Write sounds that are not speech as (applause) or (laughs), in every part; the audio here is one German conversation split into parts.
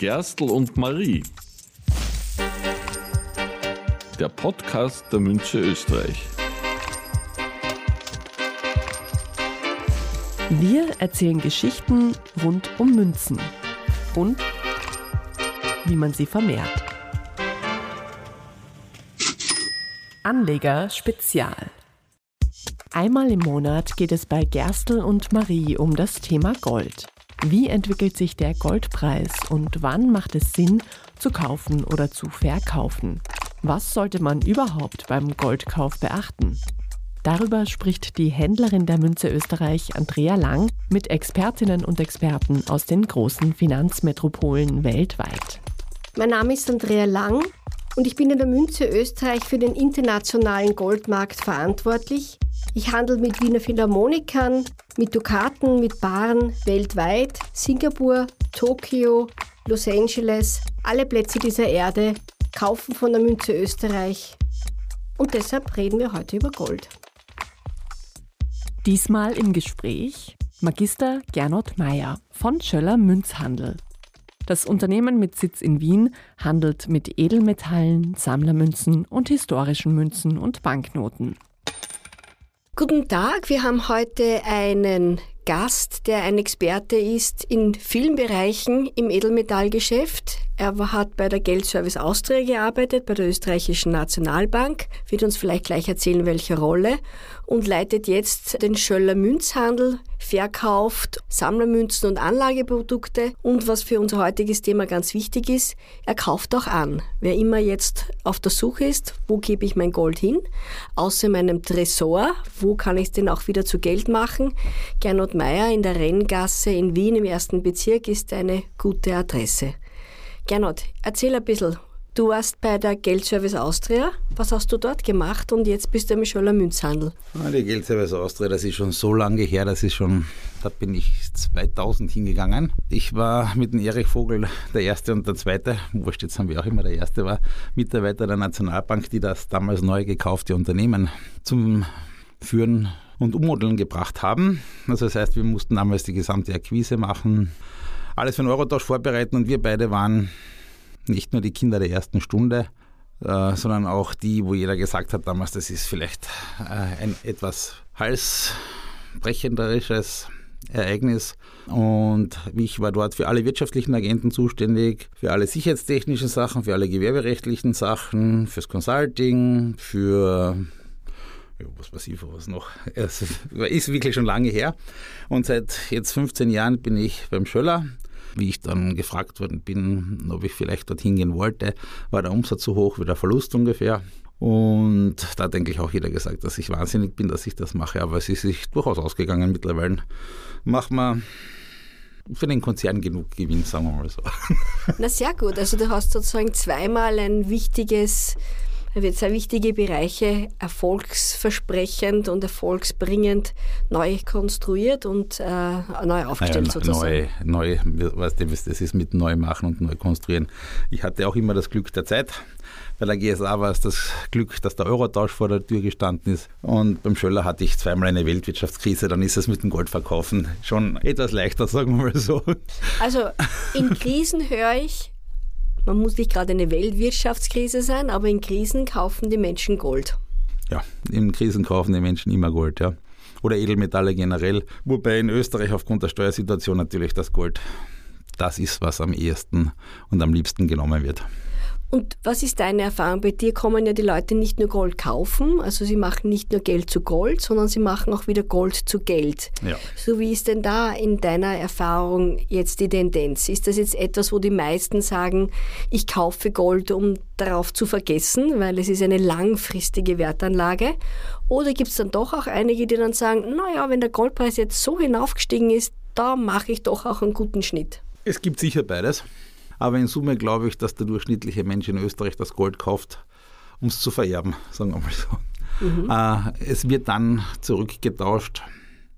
Gerstl und Marie. Der Podcast der Münze Österreich. Wir erzählen Geschichten rund um Münzen und wie man sie vermehrt. Anleger Spezial. Einmal im Monat geht es bei Gerstl und Marie um das Thema Gold. Wie entwickelt sich der Goldpreis und wann macht es Sinn, zu kaufen oder zu verkaufen? Was sollte man überhaupt beim Goldkauf beachten? Darüber spricht die Händlerin der Münze Österreich, Andrea Lang, mit Expertinnen und Experten aus den großen Finanzmetropolen weltweit. Mein Name ist Andrea Lang und ich bin in der Münze Österreich für den internationalen Goldmarkt verantwortlich. Ich handle mit Wiener Philharmonikern, mit Dukaten, mit Baren weltweit, Singapur, Tokio, Los Angeles, alle Plätze dieser Erde kaufen von der Münze Österreich. Und deshalb reden wir heute über Gold. Diesmal im Gespräch Magister Gernot Meyer von Schöller Münzhandel. Das Unternehmen mit Sitz in Wien handelt mit Edelmetallen, Sammlermünzen und historischen Münzen und Banknoten. Guten Tag, wir haben heute einen Gast, der ein Experte ist in vielen Bereichen im Edelmetallgeschäft. Er hat bei der Geldservice Austria gearbeitet, bei der österreichischen Nationalbank, wird uns vielleicht gleich erzählen, welche Rolle, und leitet jetzt den Schöller Münzhandel, verkauft Sammlermünzen und Anlageprodukte. Und was für unser heutiges Thema ganz wichtig ist, er kauft auch an. Wer immer jetzt auf der Suche ist, wo gebe ich mein Gold hin, außer meinem Tresor, wo kann ich es denn auch wieder zu Geld machen? Gernot Meyer in der Renngasse in Wien im ersten Bezirk ist eine gute Adresse. Gernot, erzähl ein bisschen. Du warst bei der Geldservice Austria. Was hast du dort gemacht und jetzt bist du im Scholler Münzhandel? Ah, die Geldservice Austria, das ist schon so lange her, das ist schon, da bin ich 2000 hingegangen. Ich war mit dem Erich Vogel der Erste und der Zweite, wurscht, jetzt haben wir auch immer der Erste war, Mitarbeiter der Nationalbank, die das damals neu gekaufte Unternehmen zum Führen und Ummodeln gebracht haben. Also das heißt, wir mussten damals die gesamte Akquise machen, alles für den Eurotausch vorbereiten und wir beide waren nicht nur die Kinder der ersten Stunde, äh, sondern auch die, wo jeder gesagt hat damals, das ist vielleicht äh, ein etwas halsbrechenderisches Ereignis. Und ich war dort für alle wirtschaftlichen Agenten zuständig, für alle sicherheitstechnischen Sachen, für alle gewerberechtlichen Sachen, fürs Consulting, für ja, was weiß was noch. Es ist wirklich schon lange her. Und seit jetzt 15 Jahren bin ich beim Schöller wie ich dann gefragt worden bin, ob ich vielleicht dorthin gehen wollte, war der Umsatz so hoch wie der Verlust ungefähr. Und da denke ich auch jeder gesagt, dass ich wahnsinnig bin, dass ich das mache. Aber es ist sich durchaus ausgegangen mittlerweile. Machen wir für den Konzern genug Gewinn, sagen wir mal so. Na sehr gut. Also du hast sozusagen zweimal ein wichtiges da wird sehr wichtige Bereiche erfolgsversprechend und erfolgsbringend neu konstruiert und äh, neu aufgestellt ja, sozusagen. Neu, neu, weißt du, das ist mit neu machen und neu konstruieren. Ich hatte auch immer das Glück der Zeit. Bei der GSA war es das Glück, dass der Eurotausch vor der Tür gestanden ist. Und beim Schöller hatte ich zweimal eine Weltwirtschaftskrise. Dann ist es mit dem Goldverkaufen schon etwas leichter, (laughs) sagen wir mal so. Also in Krisen höre ich, man muss nicht gerade eine Weltwirtschaftskrise sein, aber in Krisen kaufen die Menschen Gold. Ja, in Krisen kaufen die Menschen immer Gold, ja. Oder Edelmetalle generell. Wobei in Österreich aufgrund der Steuersituation natürlich das Gold das ist, was am ehesten und am liebsten genommen wird. Und was ist deine Erfahrung? Bei dir kommen ja die Leute nicht nur Gold kaufen, also sie machen nicht nur Geld zu Gold, sondern sie machen auch wieder Gold zu Geld. Ja. So wie ist denn da in deiner Erfahrung jetzt die Tendenz? Ist das jetzt etwas, wo die meisten sagen, ich kaufe Gold, um darauf zu vergessen, weil es ist eine langfristige Wertanlage? Oder gibt es dann doch auch einige, die dann sagen, naja, wenn der Goldpreis jetzt so hinaufgestiegen ist, da mache ich doch auch einen guten Schnitt? Es gibt sicher beides. Aber in Summe glaube ich, dass der durchschnittliche Mensch in Österreich das Gold kauft, um es zu vererben, (laughs) sagen wir mal so. Mhm. Äh, es wird dann zurückgetauscht,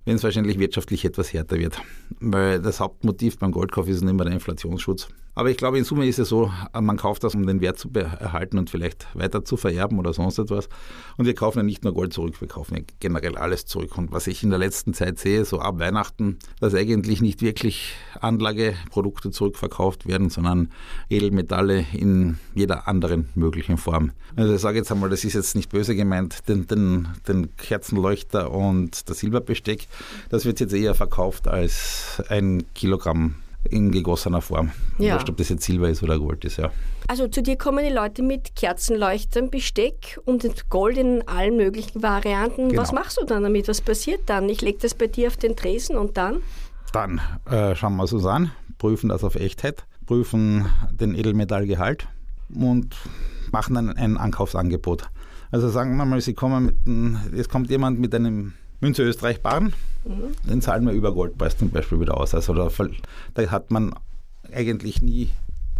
wenn es wahrscheinlich wirtschaftlich etwas härter wird. Weil das Hauptmotiv beim Goldkauf ist immer der Inflationsschutz. Aber ich glaube, in Summe ist es so, man kauft das, um den Wert zu erhalten und vielleicht weiter zu vererben oder sonst etwas. Und wir kaufen ja nicht nur Gold zurück, wir kaufen ja generell alles zurück. Und was ich in der letzten Zeit sehe, so ab Weihnachten, dass eigentlich nicht wirklich Anlageprodukte zurückverkauft werden, sondern Edelmetalle in jeder anderen möglichen Form. Also ich sage jetzt einmal, das ist jetzt nicht böse gemeint, den, den, den Kerzenleuchter und das Silberbesteck, das wird jetzt eher verkauft als ein Kilogramm in gegossener Form. Ja. Wurscht, ob das jetzt Silber ist oder Gold ist, ja. Also zu dir kommen die Leute mit Kerzenleuchtern, Besteck und Gold in allen möglichen Varianten. Genau. Was machst du dann damit? Was passiert dann? Ich lege das bei dir auf den Tresen und dann? Dann äh, schauen wir es uns an, prüfen das auf Echtheit, prüfen den Edelmetallgehalt und machen dann ein Ankaufsangebot. Also sagen wir mal, Sie kommen mit ein, es kommt jemand mit einem Münze Österreich Baren, mhm. den zahlen wir über Goldpreis zum Beispiel wieder aus. Also da, da hat man eigentlich nie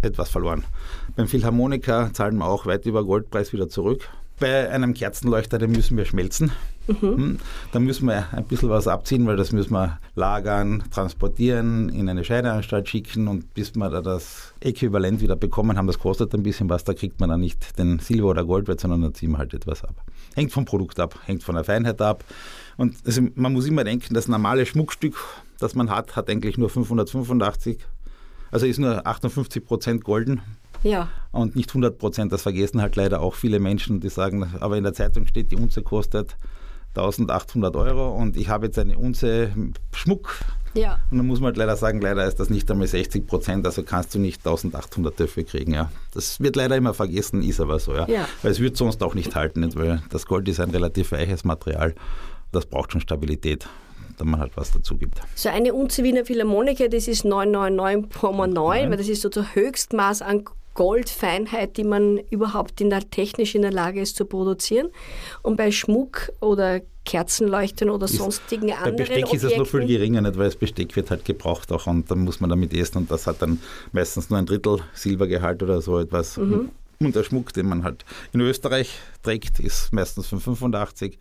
etwas verloren. Beim Philharmoniker zahlen wir auch weit über Goldpreis wieder zurück. Bei einem Kerzenleuchter, den müssen wir schmelzen. Mhm. Hm, da müssen wir ein bisschen was abziehen, weil das müssen wir lagern, transportieren, in eine Scheideanstalt schicken und bis wir da das Äquivalent wieder bekommen haben, das kostet ein bisschen was, da kriegt man dann nicht den Silber- oder Goldwert, sondern da ziehen wir halt etwas ab. Hängt vom Produkt ab, hängt von der Feinheit ab. Und also man muss immer denken, das normale Schmuckstück, das man hat, hat eigentlich nur 585, also ist nur 58 Prozent golden. Ja. Und nicht 100 Prozent. Das vergessen halt leider auch viele Menschen, die sagen, aber in der Zeitung steht, die Unze kostet 1800 Euro und ich habe jetzt eine Unze Schmuck. Ja. Und dann muss man halt leider sagen, leider ist das nicht einmal 60 Prozent, also kannst du nicht 1800 dafür kriegen. Ja. Das wird leider immer vergessen, ist aber so. Ja. ja. Weil es wird sonst auch nicht halten, weil das Gold ist ein relativ weiches Material das braucht schon Stabilität da man halt was dazu gibt. So eine Unze Wiener Philharmoniker, das ist 999,9, weil das ist so das Höchstmaß an Goldfeinheit, die man überhaupt in der, technisch in der Lage ist zu produzieren. Und bei Schmuck oder Kerzenleuchtern oder ist, sonstigen anderen Bei Besteck Objekten, ist es noch viel geringer, nicht, weil das Besteck wird halt gebraucht auch und dann muss man damit essen und das hat dann meistens nur ein Drittel Silbergehalt oder so etwas. Mhm. Und der Schmuck, den man halt in Österreich trägt, ist meistens von 85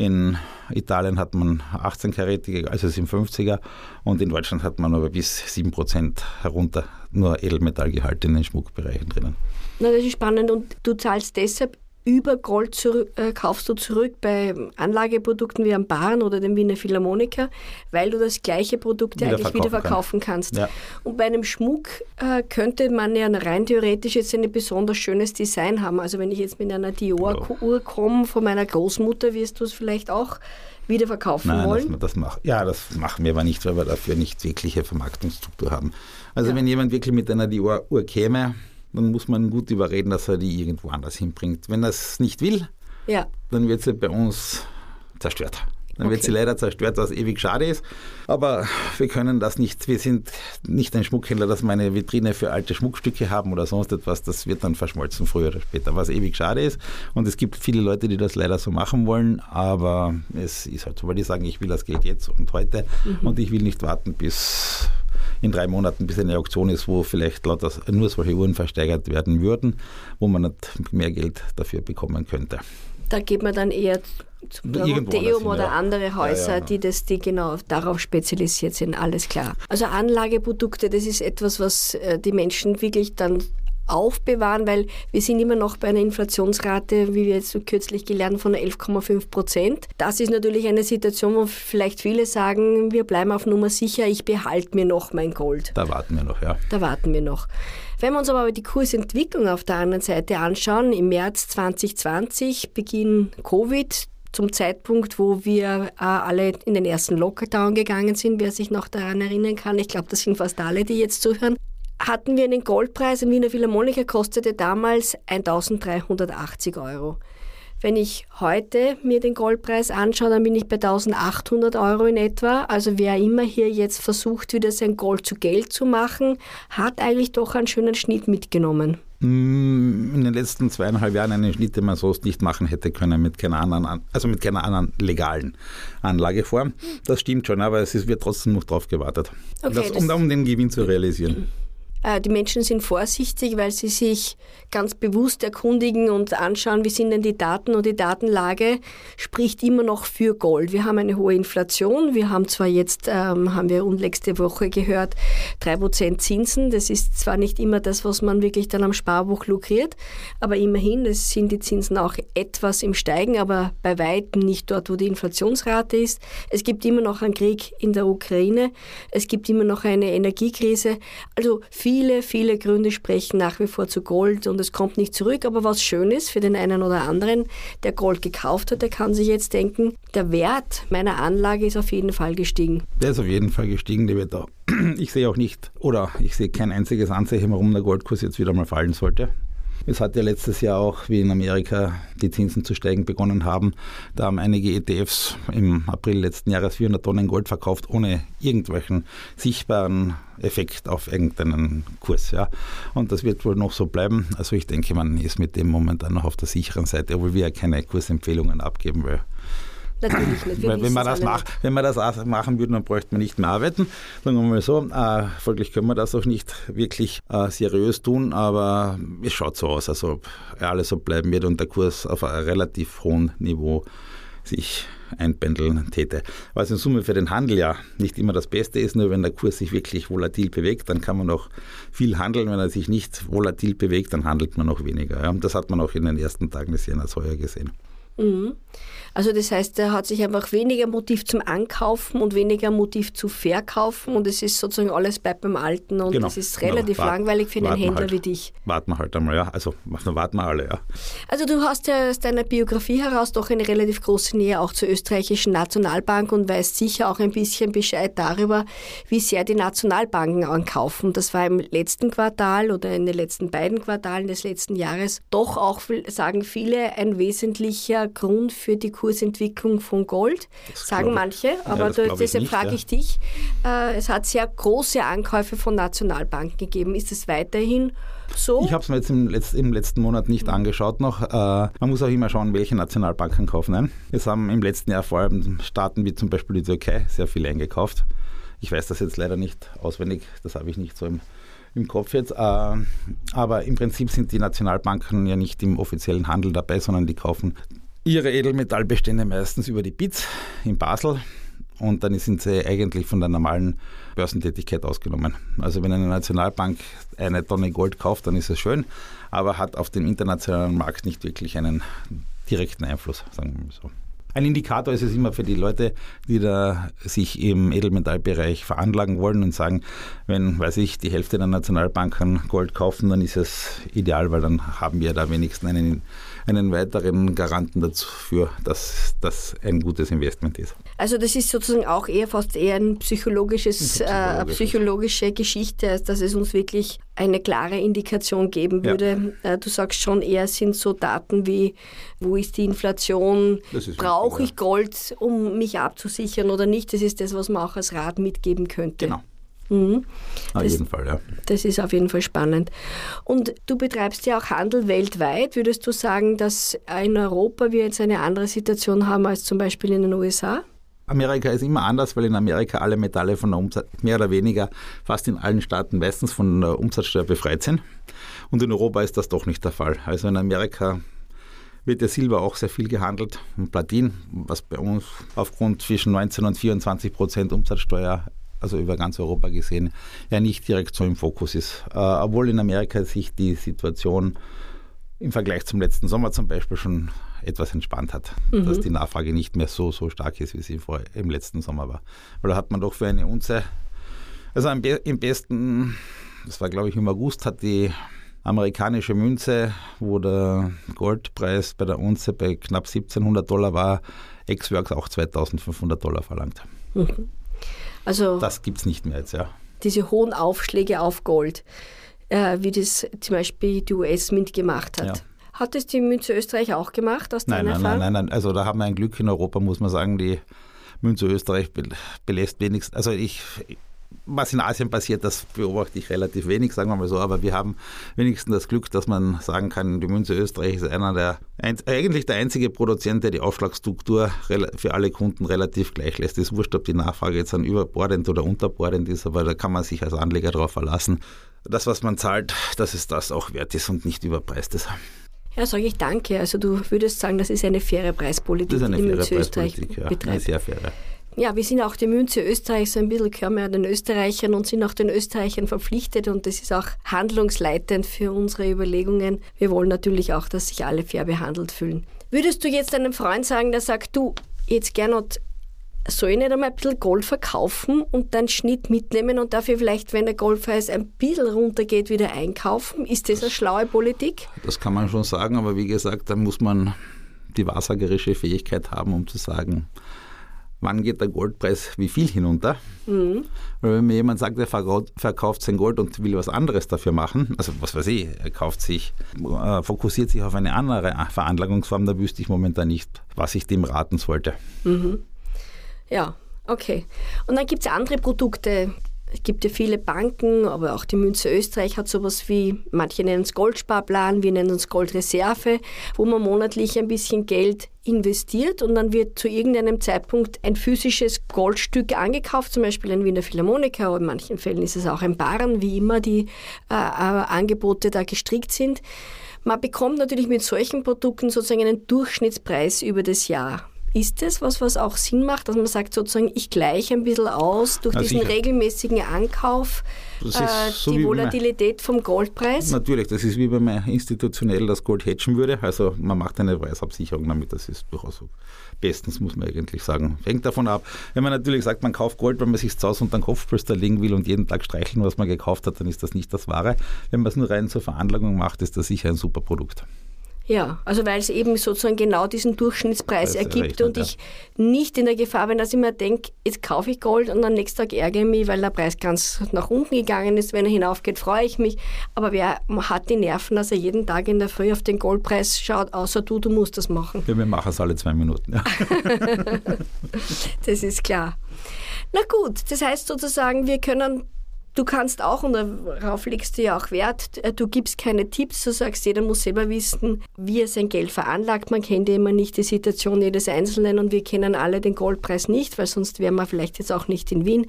in Italien hat man 18-karätige, also sind 50er und in Deutschland hat man aber bis 7% herunter nur Edelmetallgehalt in den Schmuckbereichen drinnen. Na, das ist spannend und du zahlst deshalb über Gold zurück, äh, kaufst du zurück bei Anlageprodukten wie am Baren oder dem Wiener Philharmoniker, weil du das gleiche Produkt ja eigentlich wieder verkaufen kann. kannst. Ja. Und bei einem Schmuck äh, könnte man ja rein theoretisch jetzt ein besonders schönes Design haben. Also wenn ich jetzt mit einer Dior-Uhr komme von meiner Großmutter, wirst du es vielleicht auch wieder verkaufen Nein, wollen? Das, das mach, ja, das machen wir aber nicht, weil wir dafür nicht wirkliche Vermarktungsstruktur haben. Also ja. wenn jemand wirklich mit einer Dior-Uhr käme, dann muss man gut überreden, dass er die irgendwo anders hinbringt. Wenn er es nicht will, ja. dann wird sie bei uns zerstört. Dann okay. wird sie leider zerstört, was ewig schade ist. Aber wir können das nicht. Wir sind nicht ein Schmuckhändler, dass wir eine Vitrine für alte Schmuckstücke haben oder sonst etwas. Das wird dann verschmolzen früher oder später, was ewig schade ist. Und es gibt viele Leute, die das leider so machen wollen. Aber es ist halt so, weil die sagen, ich will das Geld jetzt und heute mhm. und ich will nicht warten bis in drei Monaten, bis eine Auktion ist, wo vielleicht lauter nur solche Uhren versteigert werden würden, wo man nicht mehr Geld dafür bekommen könnte. Da geht man dann eher zu Deum oder ja. andere Häuser, ja, ja. die das, die genau darauf spezialisiert sind, alles klar. Also Anlageprodukte, das ist etwas, was äh, die Menschen wirklich dann aufbewahren, weil wir sind immer noch bei einer Inflationsrate, wie wir jetzt so kürzlich gelernt, von 11,5 Prozent. Das ist natürlich eine Situation, wo vielleicht viele sagen, wir bleiben auf Nummer sicher, ich behalte mir noch mein Gold. Da warten wir noch, ja. Da warten wir noch. Wenn wir uns aber die Kursentwicklung auf der anderen Seite anschauen, im März 2020, Beginn Covid, zum Zeitpunkt, wo wir äh, alle in den ersten Lockdown gegangen sind, wer sich noch daran erinnern kann. Ich glaube, das sind fast alle, die jetzt zuhören hatten wir einen Goldpreis. Ein Wiener Philharmoniker kostete damals 1380 Euro. Wenn ich heute mir den Goldpreis anschaue, dann bin ich bei 1800 Euro in etwa. Also wer immer hier jetzt versucht, wieder sein Gold zu Geld zu machen, hat eigentlich doch einen schönen Schnitt mitgenommen. Mm, in den letzten zweieinhalb Jahren einen Schnitt, den man sonst nicht machen hätte können mit keiner anderen, also mit keiner anderen legalen Anlageform. Das stimmt schon, aber es wird trotzdem noch drauf gewartet, okay, das, um, um den Gewinn zu realisieren. Äh, die Menschen sind vorsichtig, weil sie sich ganz bewusst erkundigen und anschauen, wie sind denn die Daten und die Datenlage spricht immer noch für Gold. Wir haben eine hohe Inflation. Wir haben zwar jetzt, ähm, haben wir unlängste Woche gehört, drei Prozent Zinsen. Das ist zwar nicht immer das, was man wirklich dann am Sparbuch lukriert, aber immerhin, es sind die Zinsen auch etwas im Steigen, aber bei weitem nicht dort, wo die Inflationsrate ist. Es gibt immer noch einen Krieg in der Ukraine. Es gibt immer noch eine Energiekrise. Also viele, viele Gründe sprechen nach wie vor zu Gold und es kommt nicht zurück. Aber was schön ist für den einen oder anderen, der Gold gekauft hat, der kann sich jetzt denken, der Wert meiner Anlage ist auf jeden Fall gestiegen. Der ist auf jeden Fall gestiegen, der wird da. (clears throat) Ich sehe auch nicht, oder ich sehe kein einziges Anzeichen, warum der Goldkurs jetzt wieder mal fallen sollte. Es hat ja letztes Jahr auch, wie in Amerika die Zinsen zu steigen begonnen haben, da haben einige ETFs im April letzten Jahres 400 Tonnen Gold verkauft, ohne irgendwelchen sichtbaren Effekt auf irgendeinen Kurs. Ja. Und das wird wohl noch so bleiben. Also ich denke, man ist mit dem momentan noch auf der sicheren Seite, obwohl wir ja keine Kursempfehlungen abgeben, weil Natürlich nicht. Weil wenn, man das mach, wenn wir das machen würden, dann bräuchte man nicht mehr arbeiten. Sagen wir mal so. Äh, folglich können wir das auch nicht wirklich äh, seriös tun, aber es schaut so aus, als ob alles so bleiben wird und der Kurs auf einem relativ hohen Niveau sich einpendeln täte. Was in Summe für den Handel ja nicht immer das Beste ist, nur wenn der Kurs sich wirklich volatil bewegt, dann kann man auch viel handeln. Wenn er sich nicht volatil bewegt, dann handelt man auch weniger. Ja. Das hat man auch in den ersten Tagen des Jänner heuer gesehen. Mhm. Also das heißt, er hat sich einfach weniger Motiv zum Ankaufen und weniger Motiv zu verkaufen und es ist sozusagen alles bleibt beim Alten und Genau, es ist genau. relativ Wart- langweilig für einen Händler halt. wie dich. Warten wir halt einmal, ja. Also warten wir alle, ja. Also du hast ja aus deiner Biografie heraus doch eine relativ große Nähe auch zur österreichischen Nationalbank und weißt sicher auch ein bisschen Bescheid darüber, wie sehr die Nationalbanken ankaufen. Das war im letzten Quartal oder in den letzten beiden Quartalen des letzten Jahres doch auch, sagen viele, ein wesentlicher Grund für die Kursentwicklung von Gold. sagen glaub ich- manche, Ja, aber das glaub ich deshalb nicht, frage ja. ich dich. Äh, es hat sehr große Ankäufe von Nationalbanken gegeben. Ist es weiterhin so? Ich habe es mir jetzt im, Letz-, im letzten Monat nicht angeschaut noch. Äh, man muss auch immer schauen, welche Nationalbanken kaufen ein. Es haben im letzten Jahr vor allem Staaten wie zum Beispiel die Türkei sehr viel eingekauft. Ich weiß das jetzt leider nicht auswendig, das habe ich nicht so im, im Kopf jetzt. Äh, aber im Prinzip sind die Nationalbanken ja nicht im offiziellen Handel dabei, sondern die kaufen ihre Edelmetallbestände meistens über die BITS in Basel. Und dann sind sie eigentlich von der normalen Börsentätigkeit ausgenommen. Also wenn eine Nationalbank eine Tonne Gold kauft, dann ist es schön, aber hat auf dem internationalen Markt nicht wirklich einen direkten Einfluss, sagen wir mal so. Ein Indikator ist es immer für die Leute, die da sich im Edelmetallbereich veranlagen wollen und sagen, wenn, weiß ich, die Hälfte der Nationalbanken Gold kaufen, dann ist es ideal, weil dann haben wir da wenigstens einen, einen weiteren Garanten dafür, dass das ein gutes Investment ist. Also das ist sozusagen auch eher fast eher ein psychologisches, äh, psychologisches. psychologische Geschichte, als dass es uns wirklich eine klare Indikation geben Ja. würde. Äh, du sagst schon eher sind so Daten wie, wo ist die Inflation, brauche ich Gold, um mich abzusichern oder nicht. Das ist das, was man auch als Rat mitgeben könnte. Genau. Mhm. Auf Das- jeden Fall, ja. Das ist auf jeden Fall spannend. Und du betreibst ja auch Handel weltweit. Würdest du sagen, dass in Europa wir jetzt eine andere Situation haben als zum Beispiel in den USA? Amerika ist immer anders, weil in Amerika alle Metalle von der Umsatz, mehr oder weniger fast in allen Staaten meistens von der Umsatzsteuer befreit sind. Und in Europa ist das doch nicht der Fall. Also in Amerika wird der Silber auch sehr viel gehandelt und Platin, was bei uns aufgrund zwischen 19 und 24 Prozent Umsatzsteuer, also über ganz Europa gesehen, ja nicht direkt so im Fokus ist. Äh, obwohl in Amerika sich die Situation im Vergleich zum letzten Sommer zum Beispiel schon etwas entspannt hat, dass die Nachfrage nicht mehr so, so stark ist, wie sie vor, im letzten Sommer war. Weil da hat man doch für eine Unze, also am, be im besten, das war glaube ich im August, hat die amerikanische Münze, wo der Goldpreis bei der Unze bei knapp 1700 Dollar war, Ex-Works auch 2500 Dollar verlangt. Also Das gibt es nicht mehr jetzt, ja. diese hohen Aufschläge auf Gold, äh, wie das zum Beispiel die US-Mint gemacht hat. Ja. Hat das die Münze Österreich auch gemacht aus Nein, deiner nein, nein, Erfahrung? nein, nein. Also da haben wir ein Glück in Europa, muss man sagen. Die Münze Österreich be- belässt wenigstens, also ich, was in Asien passiert, das beobachte ich relativ wenig, sagen wir mal so, aber wir haben wenigstens das Glück, dass man sagen kann, die Münze Österreich ist einer der, eigentlich der einzige Produzent, der die Aufschlagsstruktur rela- für alle Kunden relativ gleich lässt. Es ist wurscht, ob die Nachfrage jetzt an überbordend oder unterbordend ist, aber da kann man sich als Anleger darauf verlassen. das, was man zahlt, dass es das auch wert ist und nicht überpreist ist. Ja, sage ich danke. Also du würdest sagen, das ist eine faire Preispolitik, Das ist eine die faire Münze Österreich Preispolitik, ja. betreibt. Eine sehr faire. Ja, wir sind auch die Münze Österreichs so ein bisschen, gehören wir den Österreichern und sind auch den Österreichern verpflichtet und das ist auch handlungsleitend für unsere Überlegungen. Wir wollen natürlich auch, dass sich alle fair behandelt fühlen. Würdest du jetzt einem Freund sagen, der sagt, du, jetzt Gernot, soll ich nicht einmal ein bisschen Gold verkaufen und dann Schnitt mitnehmen und dafür vielleicht, wenn der Goldpreis ein bisschen runtergeht, wieder einkaufen? Ist das eine schlaue Politik? Das kann man schon sagen, aber wie gesagt, da muss man die wahrsagerische Fähigkeit haben, um zu sagen, wann geht der Goldpreis wie viel hinunter. Mhm. Weil wenn mir jemand sagt, er verkauft- sein Gold und will was anderes dafür machen, also was weiß ich, er kauft sich, äh, fokussiert sich auf eine andere Veranlagungsform, da wüsste ich momentan nicht, was ich dem raten sollte. Ja, okay. Und dann gibt es andere Produkte. Es gibt ja viele Banken, aber auch die Münze Österreich hat sowas wie, manche nennen es Goldsparplan, wir nennen es Goldreserve, wo man monatlich ein bisschen Geld investiert und dann wird zu irgendeinem Zeitpunkt ein physisches Goldstück angekauft, zum Beispiel ein Wiener Philharmoniker, aber in manchen Fällen ist es auch ein Barren, wie immer die äh, äh, Angebote da gestrickt sind. Man bekommt natürlich mit solchen Produkten sozusagen einen Durchschnittspreis über das Jahr. Ist das was, was auch Sinn macht, dass man sagt sozusagen, ich gleiche ein bisschen aus durch Ja, diesen sicher. regelmäßigen Ankauf äh, so die Volatilität vom Goldpreis? Natürlich, das ist wie wenn man institutionell das Gold hedgen würde. Also man macht eine Preisabsicherung damit, das ist durchaus so. Bestens muss man eigentlich sagen. Hängt davon ab. Wenn man natürlich sagt, man kauft Gold, weil man sich zu Hause unter den Kopfpolster legen will und jeden Tag streicheln, was man gekauft hat, dann ist das nicht das Wahre. Wenn man es nur rein zur Veranlagung macht, ist das sicher ein super Produkt. Ja, also weil es eben sozusagen genau diesen Durchschnittspreis Preis ergibt errechnet, und ich nicht in der Gefahr bin, dass ich mir denke, jetzt kaufe ich Gold und am nächsten Tag ärgere ich mich, weil der Preis ganz nach unten gegangen ist. Wenn er hinaufgeht, freue ich mich. Aber wer hat die Nerven, dass er jeden Tag in der Früh auf den Goldpreis schaut, außer du, du musst das machen. Ja, wir machen es alle zwei Minuten. Ja. (laughs) Das ist klar. Na gut, das heißt sozusagen, wir können, du kannst auch, und darauf legst du ja auch Wert, äh, du gibst keine Tipps, du sagst, jeder muss selber wissen, wie er sein Geld veranlagt. Man kennt ja immer nicht die Situation jedes Einzelnen und wir kennen alle den Goldpreis nicht, weil sonst wären wir vielleicht jetzt auch nicht in Wien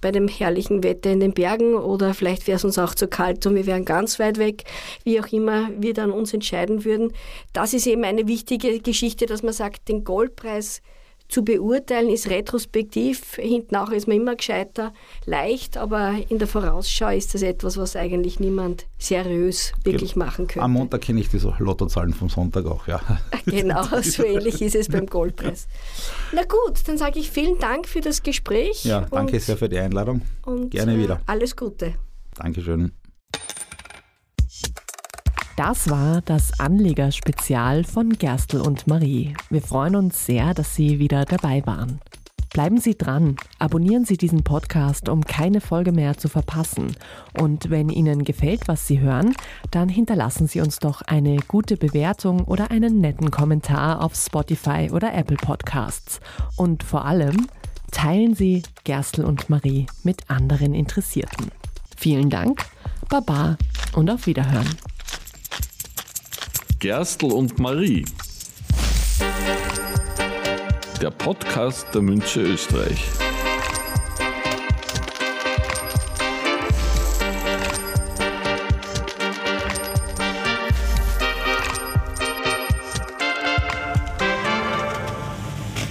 bei dem herrlichen Wetter in den Bergen oder vielleicht wäre es uns auch zu kalt und wir wären ganz weit weg, wie auch immer wir dann uns entscheiden würden. Das ist eben eine wichtige Geschichte, dass man sagt, den Goldpreis zu beurteilen ist retrospektiv, hinten auch ist man immer gescheiter, leicht, aber in der Vorausschau ist das etwas, was eigentlich niemand seriös wirklich machen könnte. Am Montag kenne ich die so Lottozahlen vom Sonntag auch, ja. (laughs) Genau, (laughs) so ähnlich ist es beim Goldpreis. Na gut, dann sage ich vielen Dank für das Gespräch. Ja, danke sehr für die Einladung. und Gerne äh, wieder. Alles Gute. Dankeschön. Das war das Anlegerspezial von Gerstl und Marie. Wir freuen uns sehr, dass Sie wieder dabei waren. Bleiben Sie dran, abonnieren Sie diesen Podcast, um keine Folge mehr zu verpassen. Und wenn Ihnen gefällt, was Sie hören, dann hinterlassen Sie uns doch eine gute Bewertung oder einen netten Kommentar auf Spotify oder Apple Podcasts. Und vor allem teilen Sie Gerstl und Marie mit anderen Interessierten. Vielen Dank, Baba und auf Wiederhören. Gerstl und Marie. Der Podcast der Münze Österreich.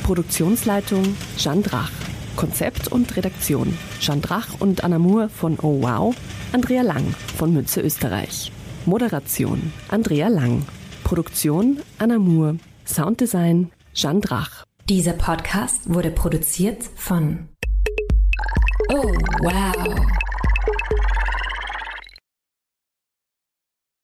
Produktionsleitung Jeanne Drach. Konzept und Redaktion Jeanne Drach und Anna Moore von Oh Wow, Andrea Lang von Münze Österreich. Moderation Andrea Lang. Produktion Anna Moore. Sounddesign Jeanne Drach. Dieser Podcast wurde produziert von Oh Wow.